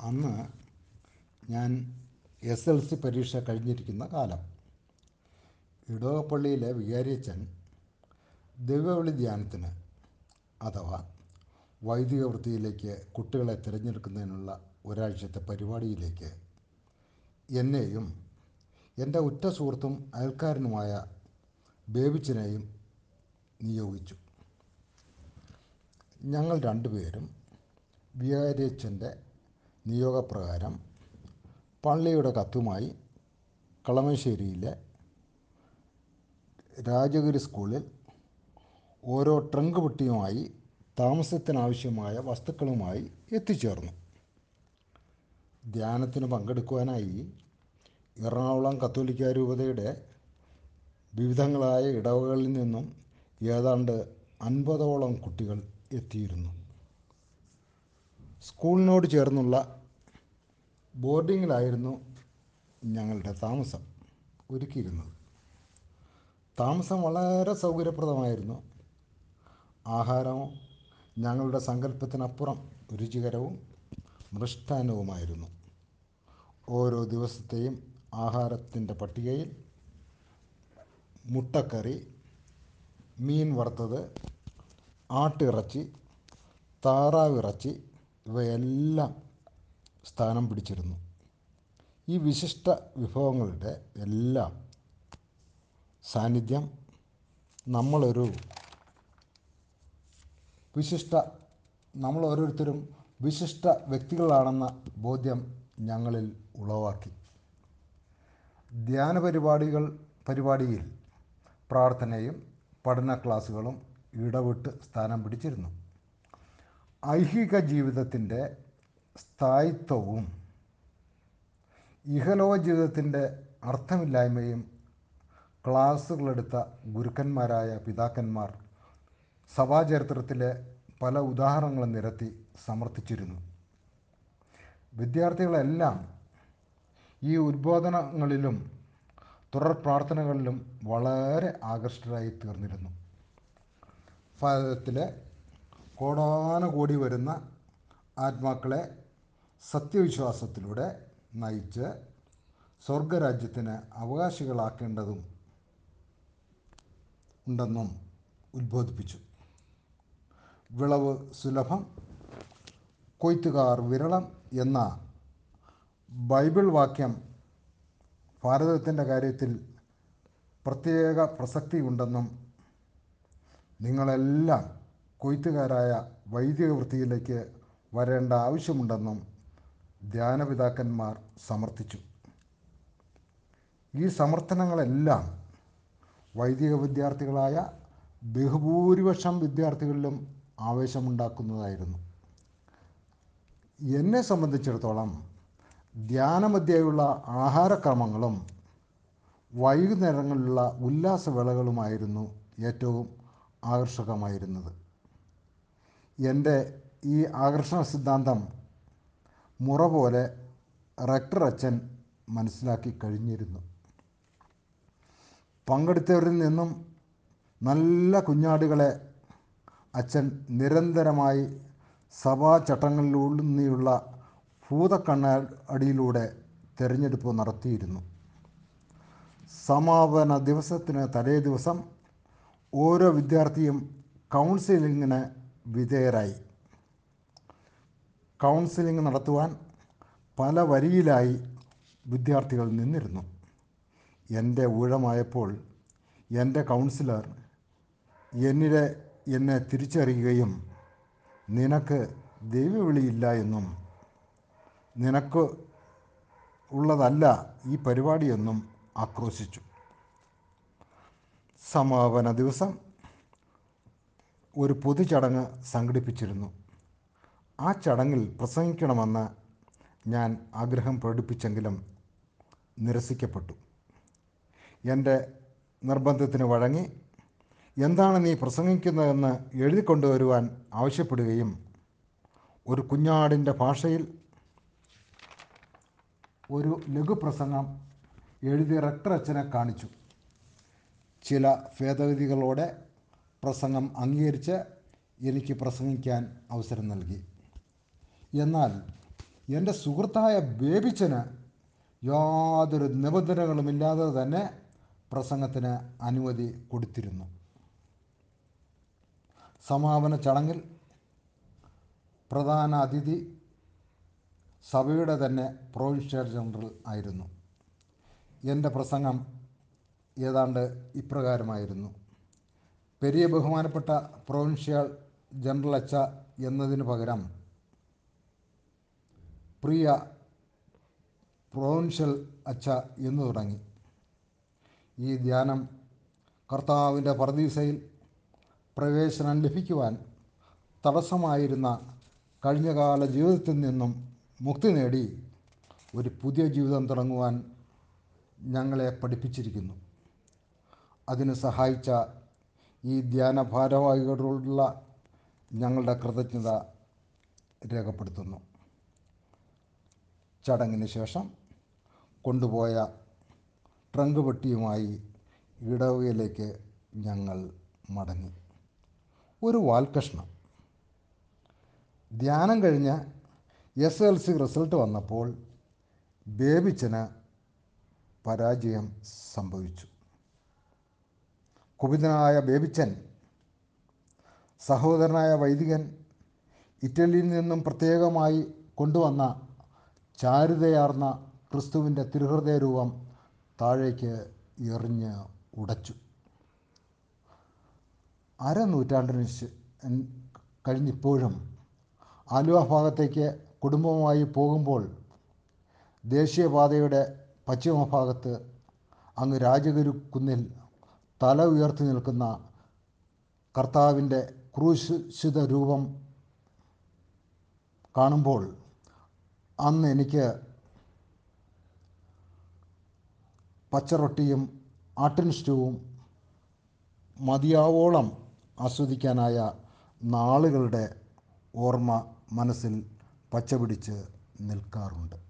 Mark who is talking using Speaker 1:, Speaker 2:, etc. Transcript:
Speaker 1: അന്ന് ഞാൻ S L C പരീക്ഷ കഴിഞ്ഞിരിക്കുന്ന കാലം. ഇടവപ്പള്ളിയിലെ വികാരിയച്ചൻ ദിവ്യവിളി ധ്യാനത്തിന് അഥവാ വൈദിക വൃത്തിയിലേക്ക് കുട്ടികളെ തിരഞ്ഞെടുക്കുന്നതിനുള്ള ഒരാഴ്ചത്തെ പരിപാടിയിലേക്ക് എന്നെയും എന്റെ ഉറ്റ സുഹൃത്തും അയൽക്കാരനുമായ ബേബിച്ചനെയും നിയോഗിച്ചു. ഞങ്ങൾ രണ്ടുപേരും വികാരിയച്ഛന്റെ നിയോഗപ്രകാരം പള്ളിയുടെ കത്തുമായി കളമശ്ശേരിയിലെ രാജഗിരി സ്കൂളിൽ ഓരോ ട്രങ്ക് പെട്ടിയുമായി താമസത്തിനാവശ്യമായ വസ്തുക്കളുമായി എത്തിച്ചേർന്നു. ധ്യാനത്തിന് പങ്കെടുക്കുവാനായി എറണാകുളം കത്തോലിക്ക രൂപതയുടെ വിവിധങ്ങളായ ഇടവകളിൽ നിന്നും ഏതാണ്ട് അൻപതോളം കുട്ടികൾ എത്തിയിരുന്നു. സ്കൂളിനോട് ചേർന്നുള്ള ബോർഡിങ്ങിലായിരുന്നു ഞങ്ങളുടെ താമസം ഒരുക്കിയിരുന്നത്. താമസം വളരെ സൗകര്യപ്രദമായിരുന്നു. ആഹാരവും ഞങ്ങളുടെ സങ്കല്പത്തിനപ്പുറം രുചികരവും മൃഷ്ടാനവുമായിരുന്നു ഓരോ ദിവസത്തെയും ആഹാരത്തിന്റെ പട്ടികയിൽ മുട്ടക്കറി മീൻ വറുത്തത് ആട്ടിറച്ചി താറാവിറച്ചി ഇവയെല്ലാം സ്ഥാനം പിടിച്ചിരുന്നു. ഈ വിശിഷ്ട വിഭവങ്ങളുടെ എല്ലാം സാന്നിധ്യം നമ്മളൊരു വിശിഷ്ട നമ്മൾ ഓരോരുത്തരും വിശിഷ്ട വ്യക്തികളാണെന്ന ബോധ്യം ഞങ്ങളിൽ ഉളവാക്കി. ധ്യാന പരിപാടികൾ പരിപാടിയിൽ പ്രാർത്ഥനയും പഠന ക്ലാസ്സുകളും ഇടവിട്ട് സ്ഥാനം പിടിച്ചിരുന്നു. ഐഹിക ജീവിതത്തിന്റെ സ്ഥായിത്വവും ഇഹലോക ജീവിതത്തിന്റെ അർത്ഥമില്ലായ്മയും ക്ലാസ്സുകളെടുത്ത ഗുരുക്കന്മാരായ പിതാക്കന്മാർ സഭാചരിത്രത്തിലെ പല ഉദാഹരണങ്ങളും നിരത്തി സമർത്ഥിച്ചിരുന്നു. വിദ്യാർത്ഥികളെല്ലാം ഈ ഉദ്ബോധനങ്ങളിലും തുടർ പ്രാർത്ഥനകളിലും വളരെ ആകർഷ്ടരായി തീർന്നിരുന്നു. ഭാരതത്തിലെ കോടാനുകോടി വരുന്ന ആത്മാക്കളെ സത്യവിശ്വാസത്തിലൂടെ നയിച്ച് സ്വർഗരാജ്യത്തിന് അവകാശികളാക്കേണ്ടതും ഉണ്ടെന്നും ഉദ്ബോധിപ്പിച്ചു. വിളവ് സുലഭം കൊയ്ത്തുകാർ വിരളം എന്ന ബൈബിൾ വാക്യം ഭാരതത്തിന്റെ കാര്യത്തിൽ പ്രത്യേക പ്രസക്തി പ്രസക്തിയുണ്ടെന്നും നിങ്ങളെല്ലാം കൊയ്ത്തുകാരായ വൈദിക വൃത്തിയിലേക്ക് വരേണ്ട ആവശ്യമുണ്ടെന്നും ധ്യാനപിതാക്കന്മാർ സമർത്ഥിച്ചു. ഈ സമർത്ഥനങ്ങളെല്ലാം വൈദിക വിദ്യാർത്ഥികളായ ബഹുഭൂരിപക്ഷം വിദ്യാർത്ഥികളിലും ആവേശമുണ്ടാക്കുന്നതായിരുന്നു. എന്നെ സംബന്ധിച്ചിടത്തോളം ധ്യാനമധ്യയുള്ള ആഹാരക്രമങ്ങളും വൈകുന്നേരങ്ങളിലുള്ള ഉല്ലാസവേളകളുമായിരുന്നു ഏറ്റവും ആകർഷകമായിരുന്നത്. എന്റെ ഈ ആകർഷണ സിദ്ധാന്തം മുറ പോലെ റെക്ടർ അച്ഛൻ മനസ്സിലാക്കി കഴിഞ്ഞിരുന്നു. പങ്കെടുത്തവരിൽ നിന്നും നല്ല കുഞ്ഞാടുകളെ അച്ഛൻ നിരന്തരമായി ഭൂതക്കണ്ണ അടിയിലൂടെ തിരഞ്ഞെടുപ്പ് നടത്തിയിരുന്നു. സമാപന ദിവസത്തിന് തലേ ദിവസം ഓരോ വിദ്യാർത്ഥിയും കൗൺസിലിങ്ങിന് വിധേയരായി. കൗൺസിലിംഗ് നടത്തുവാൻ പല വരിയിലായി വിദ്യാർത്ഥികൾ നിന്നിരുന്നു. എന്റെ ഊഴമായപ്പോൾ എന്റെ കൗൺസിലർ എന്നിലെ എന്നെ തിരിച്ചറിയുകയും നിനക്ക് ദൈവവിളിയില്ല എന്നും നിനക്ക് ഉള്ളതല്ല ഈ പരിപാടിയെന്നും ആക്രോശിച്ചു. സമാപന ദിവസം ഒരു പൊതുചടങ്ങ് സംഘടിപ്പിച്ചിരുന്നു. ആ ചടങ്ങിൽ പ്രസംഗിക്കണമെന്ന് ഞാൻ ആഗ്രഹം പ്രകടിപ്പിച്ചെങ്കിലും നിരസിക്കപ്പെട്ടു. എന്റെ നിർബന്ധത്തിന് വഴങ്ങി എന്താണ് നീ പ്രസംഗിക്കുന്നതെന്ന് എഴുതി കൊണ്ടുവരുവാൻ ആവശ്യപ്പെടുകയും ഒരു കുഞ്ഞാടിന്റെ ഭാഷയിൽ ഒരു ലഘുപ്രസംഗം എഴുതി അച്ഛനെ കാണിച്ചു. ചില ഭേദഗതികളോടെ പ്രസംഗം അംഗീകരിച്ച് എനിക്ക് പ്രസംഗിക്കാൻ അവസരം നൽകി. എന്നാൽ എന്റെ സുഹൃത്തായ ബേബിച്ചന് യാതൊരു നിബന്ധനകളുമില്ലാതെ തന്നെ പ്രസംഗത്തിന് അനുമതി കൊടുത്തിരുന്നു. സമാപന ചടങ്ങിൽ പ്രധാന അതിഥി സഭയുടെ തന്നെ പ്രൊവിൻഷ്യൽ ജനറൽ ആയിരുന്നു. എന്റെ പ്രസംഗം ഏതാണ്ട് ഇപ്രകാരമായിരുന്നു. പെരിയ ബഹുമാനപ്പെട്ട പ്രൊവിൻഷ്യൽ ജനറൽ അച്ച എന്നതിന് പകരം പ്രിയ പ്രൊവിൻഷ്യൽ അച്ച എന്ന് തുടങ്ങി. ഈ ധ്യാനം കർത്താവിന്റെ പറദീസയിൽ പ്രവേശനം ലഭിക്കുവാൻ തടസ്സമായിരുന്ന കഴിഞ്ഞകാല ജീവിതത്തിൽ നിന്നും മുക്തി നേടി ഒരു പുതിയ ജീവിതം തുടങ്ങുവാൻ ഞങ്ങളെ പഠിപ്പിച്ചിരിക്കുന്നു. അതിന് സഹായിച്ച ഈ ധ്യാന ഭാരവാഹികളോടുള്ള ഞങ്ങളുടെ കൃതജ്ഞത രേഖപ്പെടുത്തുന്നു. ചടങ്ങിന് ശേഷം കൊണ്ടുപോയ ട്രങ്ക് പെട്ടിയുമായി ഇടവകയിലേക്ക് ഞങ്ങൾ മടങ്ങി. ഒരു വാൽകഷ്ണം ധ്യാനം കഴിഞ്ഞ് എസ് എൽ സി റിസൾട്ട് വന്നപ്പോൾ ബേബിച്ചന് പരാജയം സംഭവിച്ചു. കുപിതനായ ബേബിച്ചൻ സഹോദരനായ വൈദികൻ ഇറ്റലിയിൽ നിന്നും പ്രത്യേകമായി കൊണ്ടുവന്ന ചാരുതയാർന്ന ക്രിസ്തുവിന്റെ തിരുഹൃദയ രൂപം താഴേക്ക് എറിഞ്ഞ് ഉടച്ചു. അരനൂറ്റാണ്ടിന് കഴിഞ്ഞിപ്പോഴും ആലുവ ഭാഗത്തേക്ക് കുടുംബവുമായി പോകുമ്പോൾ ദേശീയപാതയുടെ പശ്ചിമഭാഗത്ത് അങ്ങ് രാജഗുരു കുന്നിൽ തല ഉയർത്തി നിൽക്കുന്ന കർത്താവിന്റെ ക്രൂശിത രൂപം കാണുമ്പോൾ അന്ന് എനിക്ക് പച്ചറൊട്ടിയും ആട്ടിൻ സ്റ്റൂവും മതിയാവോളം ആസ്വദിക്കാനായ നാളുകളുടെ ഓർമ്മ മനസ്സിൽ പച്ചപിടിച്ച് നിൽക്കാറുണ്ട്.